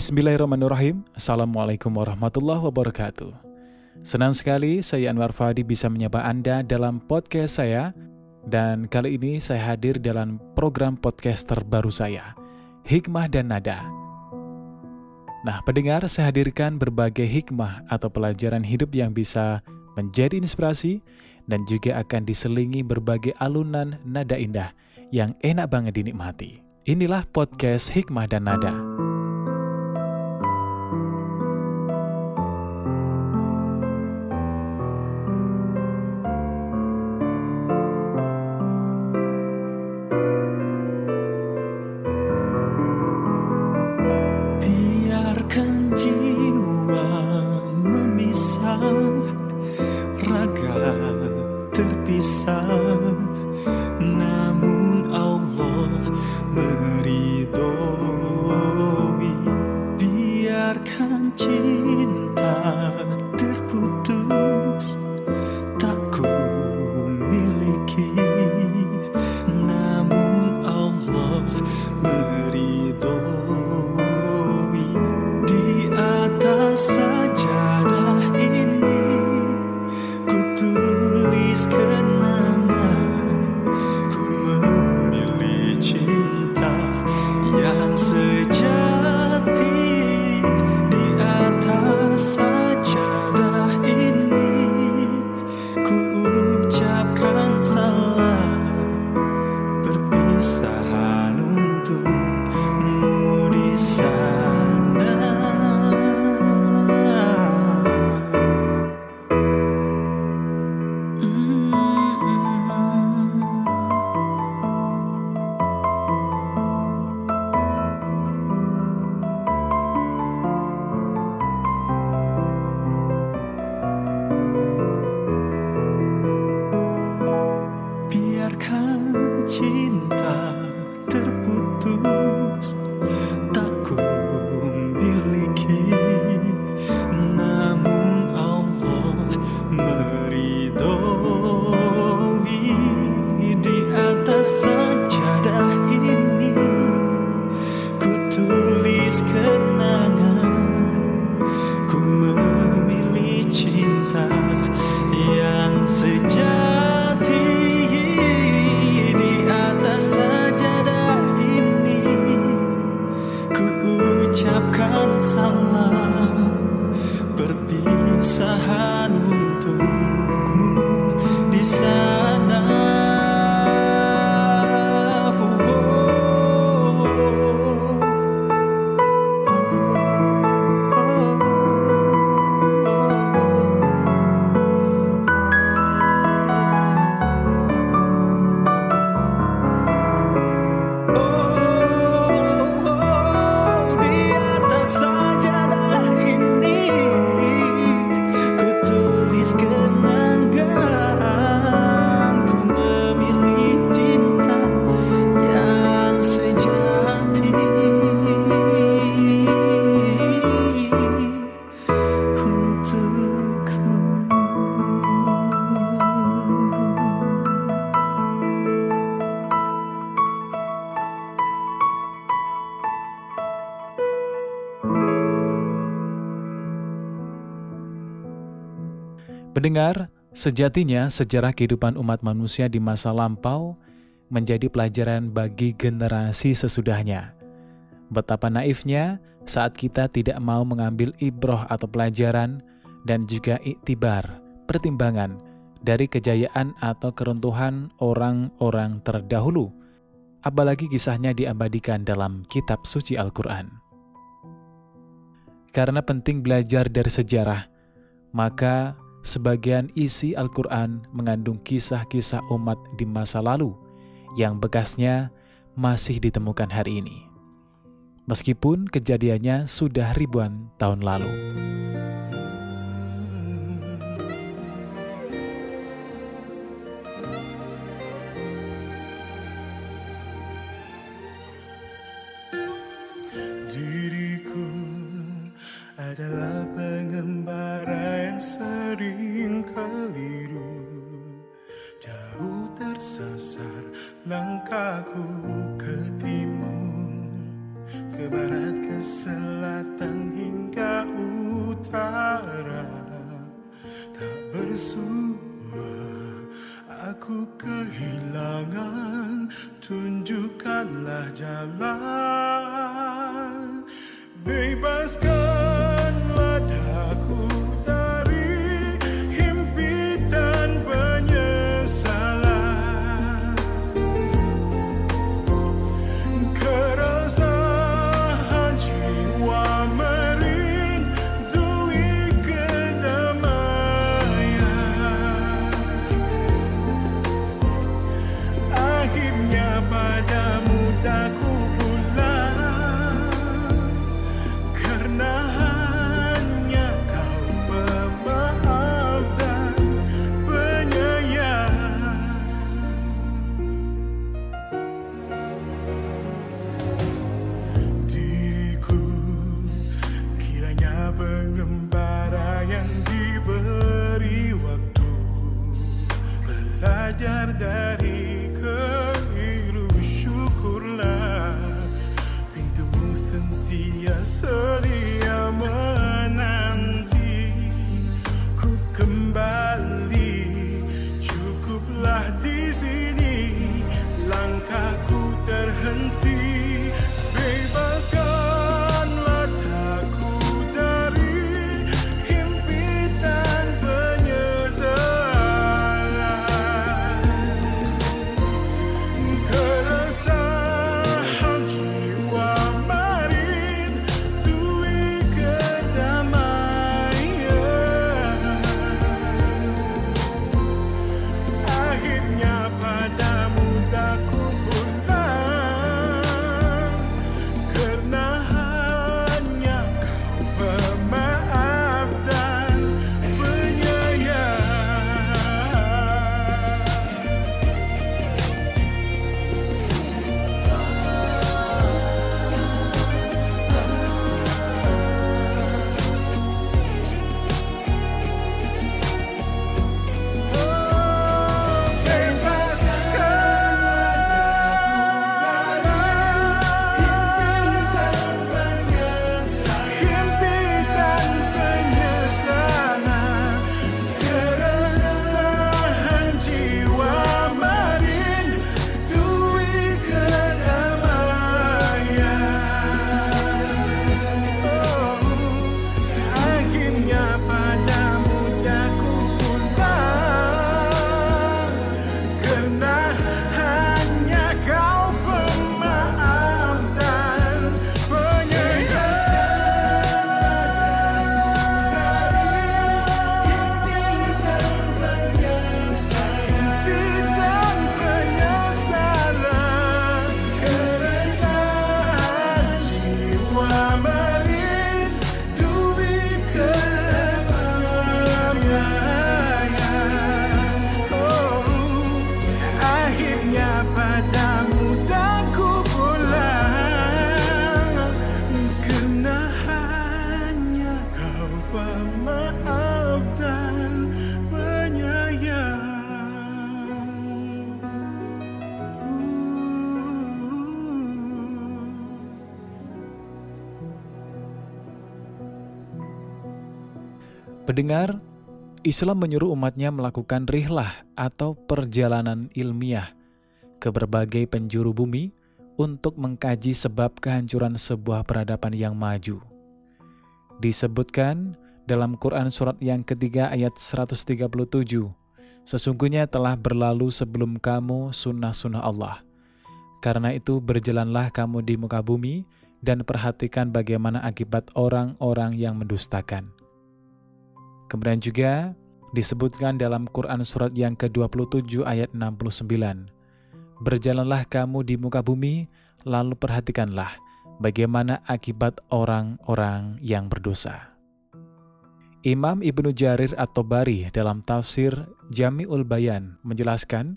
Bismillahirrahmanirrahim. Assalamualaikum warahmatullahi wabarakatuh. Senang sekali saya Anwar Fadi bisa menyapa Anda dalam podcast saya dan kali ini saya hadir dalam program podcast terbaru saya, Hikmah dan Nada. Nah, pendengar, saya hadirkan berbagai hikmah atau pelajaran hidup yang bisa menjadi inspirasi dan juga akan diselingi berbagai alunan nada indah yang enak banget dinikmati. Inilah podcast Hikmah dan Nada. sun. could Pendengar, sejatinya sejarah kehidupan umat manusia di masa lampau menjadi pelajaran bagi generasi sesudahnya. Betapa naifnya saat kita tidak mau mengambil ibroh atau pelajaran dan juga iktibar, pertimbangan dari kejayaan atau keruntuhan orang-orang terdahulu, apalagi kisahnya diabadikan dalam kitab suci Al-Quran. Karena penting belajar dari sejarah, maka sebagian isi Al-Quran mengandung kisah-kisah umat di masa lalu yang bekasnya masih ditemukan hari ini. Meskipun kejadiannya sudah ribuan tahun lalu. Ku kehilangan Tunjukkanlah jalan. Bebaskan Pendengar, Islam menyuruh umatnya melakukan rihlah atau perjalanan ilmiah ke berbagai penjuru bumi untuk mengkaji sebab kehancuran sebuah peradaban yang maju. Disebutkan dalam Quran surat yang ketiga ayat 137, Sesungguhnya telah berlalu sebelum kamu sunnah-sunnah Allah. Karena itu berjalanlah kamu di muka bumi dan perhatikan bagaimana akibat orang-orang yang mendustakan. Kemudian juga disebutkan dalam Quran surat yang ke-27 ayat 69. Berjalanlah kamu di muka bumi, lalu perhatikanlah bagaimana akibat orang-orang yang berdosa. Imam Ibnu Jarir At-Tabari dalam tafsir Jami'ul Bayan menjelaskan,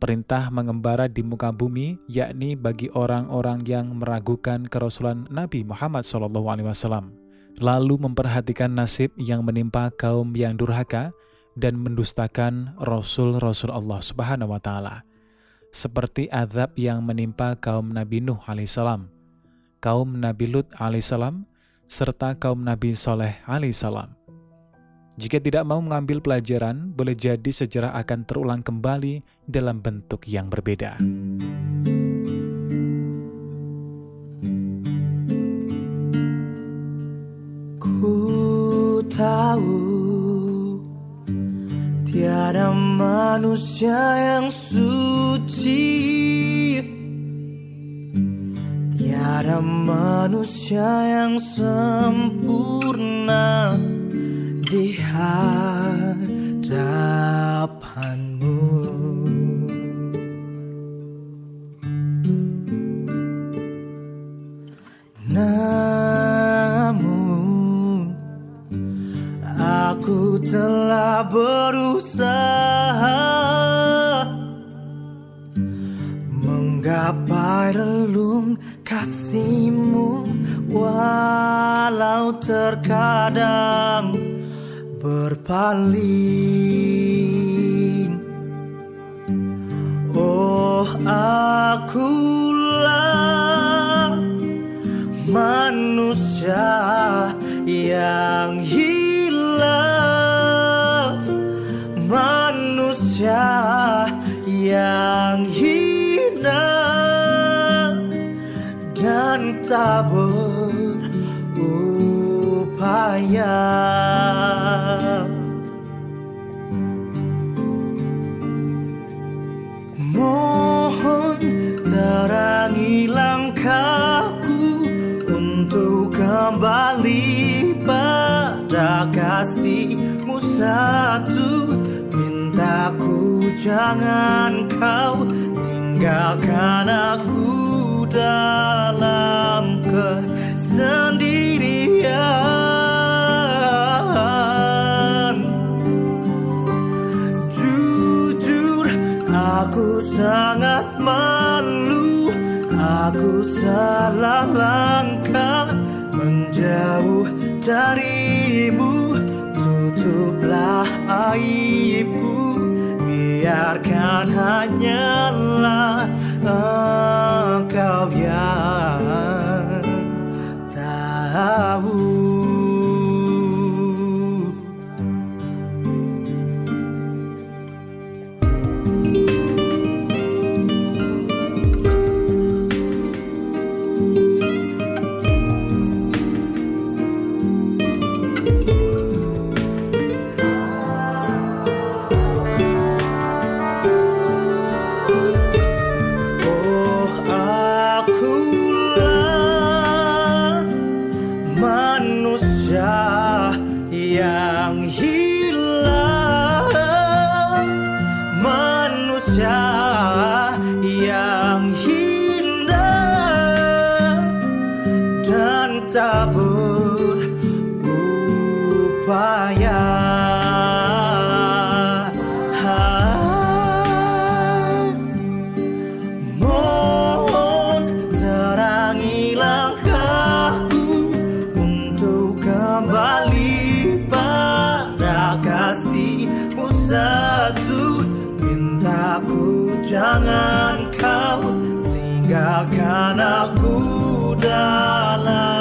perintah mengembara di muka bumi yakni bagi orang-orang yang meragukan kerasulan Nabi Muhammad SAW, lalu memperhatikan nasib yang menimpa kaum yang durhaka dan mendustakan Rasul-Rasul Allah Subhanahu wa Ta'ala, seperti azab yang menimpa kaum Nabi Nuh alaihissalam, kaum Nabi Lut alaihissalam, serta kaum Nabi Soleh alaihissalam. Jika tidak mau mengambil pelajaran, boleh jadi sejarah akan terulang kembali dalam bentuk yang berbeda. Manusia yang suci. Tiada manusia yang sempurna terkadang berpaling. Oh akulah manusia yang hilang. Manusia yang hina dan tak berupaya Mohon terangi langkahku untuk kembali pada kasihmu satu. Mintaku jangan kau tinggalkan aku dalam kesendirian aku sangat malu Aku salah langkah menjauh darimu. Tutuplah aibku Biarkan hanyalah engkau yang tahu satu. Mintaku jangan kau tinggalkan aku dalam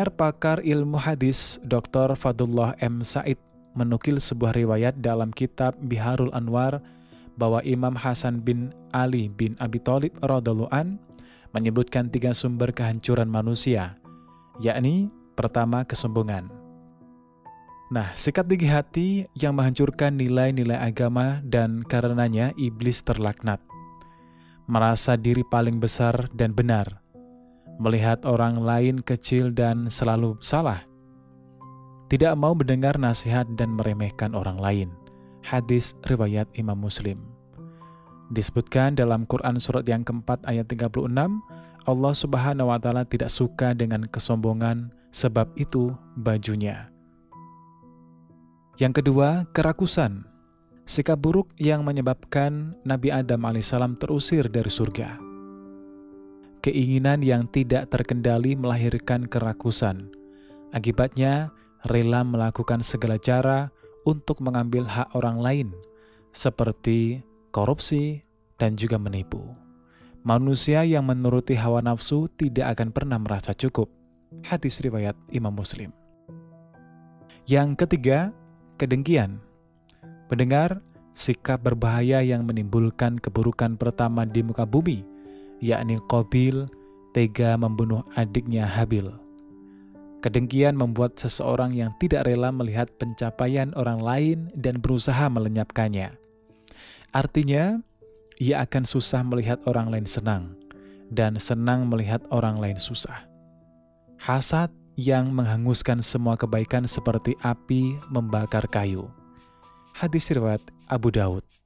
Pendengar pakar ilmu hadis Dr. Fadullah M. Said menukil sebuah riwayat dalam kitab Biharul Anwar bahwa Imam Hasan bin Ali bin Abi Thalib radhiallahu an menyebutkan tiga sumber kehancuran manusia, yakni pertama kesombongan, Nah, sikap tinggi hati yang menghancurkan nilai-nilai agama dan karenanya iblis terlaknat. Merasa diri paling besar dan benar. Melihat orang lain kecil dan selalu salah. Tidak mau mendengar nasihat dan meremehkan orang lain. Hadis riwayat Imam Muslim. Disebutkan dalam Quran surat yang keempat ayat 36, Allah Subhanahu wa taala tidak suka dengan kesombongan, sebab itu bajunya. Yang kedua, kerakusan. Sikap buruk yang menyebabkan Nabi Adam alaihissalam terusir dari surga. Keinginan yang tidak terkendali melahirkan kerakusan. Akibatnya, rela melakukan segala cara untuk mengambil hak orang lain, seperti korupsi dan juga menipu. Manusia yang menuruti hawa nafsu tidak akan pernah merasa cukup. Hadis riwayat Imam Muslim. Yang ketiga, kedengkian. Mendengar sikap berbahaya yang menimbulkan keburukan pertama di muka bumi, yakni Qabil tega membunuh adiknya Habil. Kedengkian membuat seseorang yang tidak rela melihat pencapaian orang lain dan berusaha melenyapkannya. Artinya, ia akan susah melihat orang lain senang dan senang melihat orang lain susah. Hasad yang menghanguskan semua kebaikan seperti api membakar kayu. Hadis riwayat Abu Daud.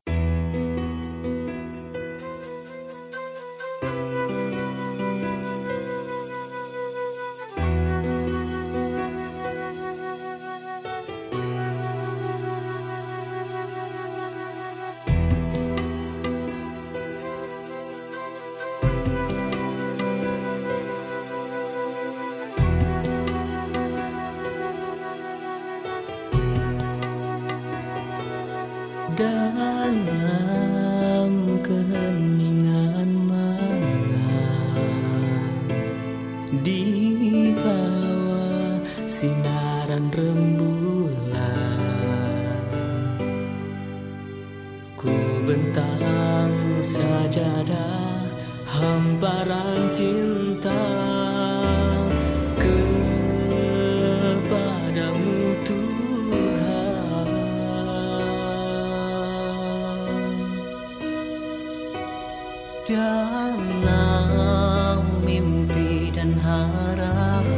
Dalam mimpi dan harapan.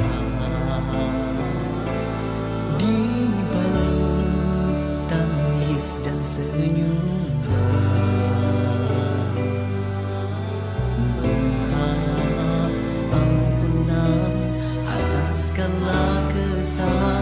Dibalut tangis dan senyuman mengharap ampunan atas segala kesalahan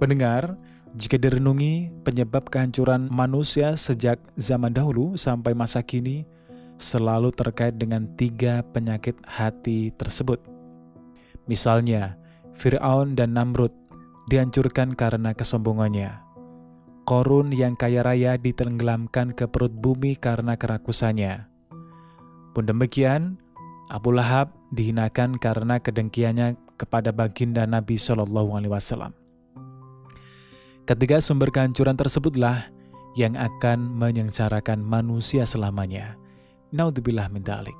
pendengar, jika direnungi penyebab kehancuran manusia sejak zaman dahulu sampai masa kini selalu terkait dengan tiga penyakit hati tersebut. Misalnya, Fir'aun dan Namrud dihancurkan karena kesombongannya. Korun yang kaya raya ditenggelamkan ke perut bumi karena kerakusannya. Pun demikian, Abu Lahab dihinakan karena kedengkiannya kepada baginda Nabi Shallallahu Alaihi Wasallam. Ketiga sumber kehancuran tersebutlah yang akan menyengsarakan manusia selamanya. Naudzubillah min dalik.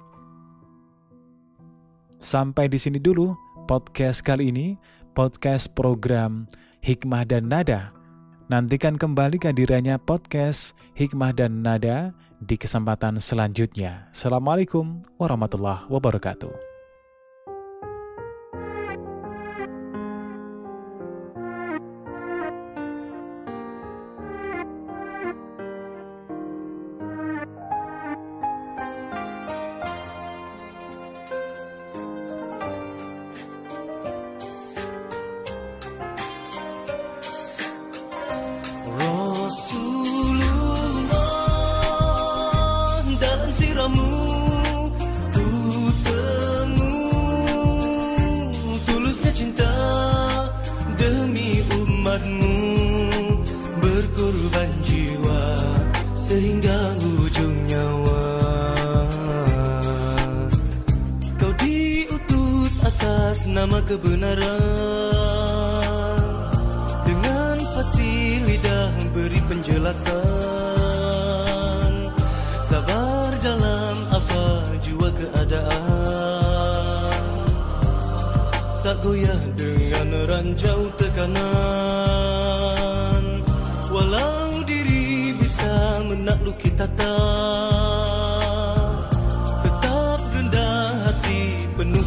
Sampai di sini dulu podcast kali ini, podcast program Hikmah dan Nada. Nantikan kembali kehadirannya podcast Hikmah dan Nada di kesempatan selanjutnya. Assalamualaikum warahmatullahi wabarakatuh.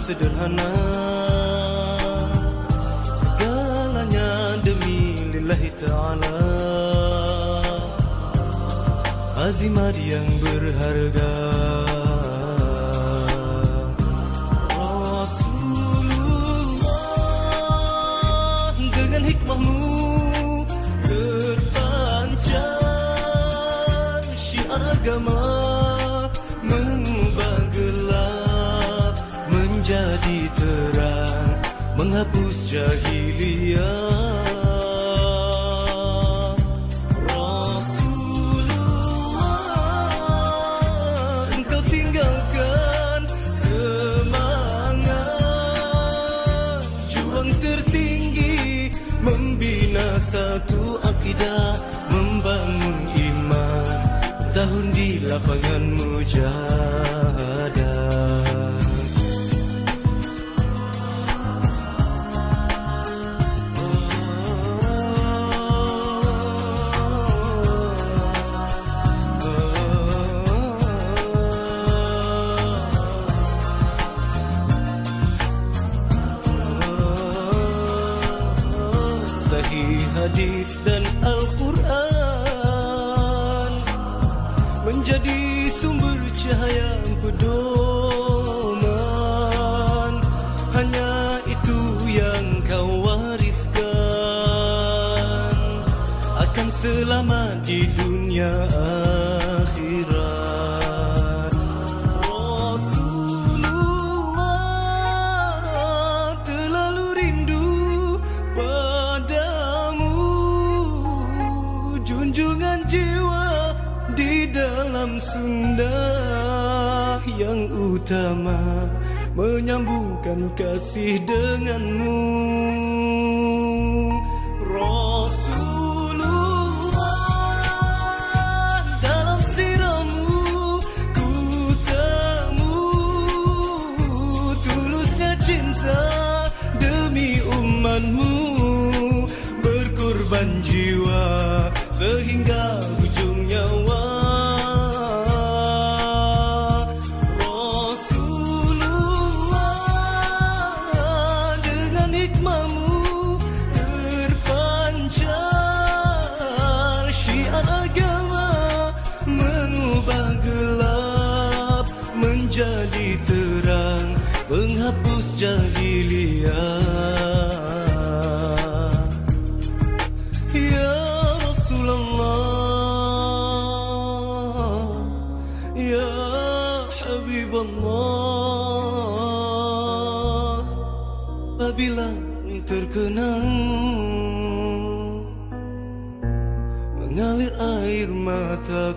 Sederhana. Segalanya demi lillahi ta'ala. Azimat yang berharga Menghapus jahiliyah. Rasulullah Engkau tinggalkan semangat. Juang tertinggi Membina satu akidah Membangun iman. Tahun di lapangan mujahadah hadis dan Al-Quran Menjadi sumber cahaya pedoman. Hanya itu yang kau wariskan. Akan selamat di dunia akhirat sunnah yang utama Menyambungkan kasih denganmu 的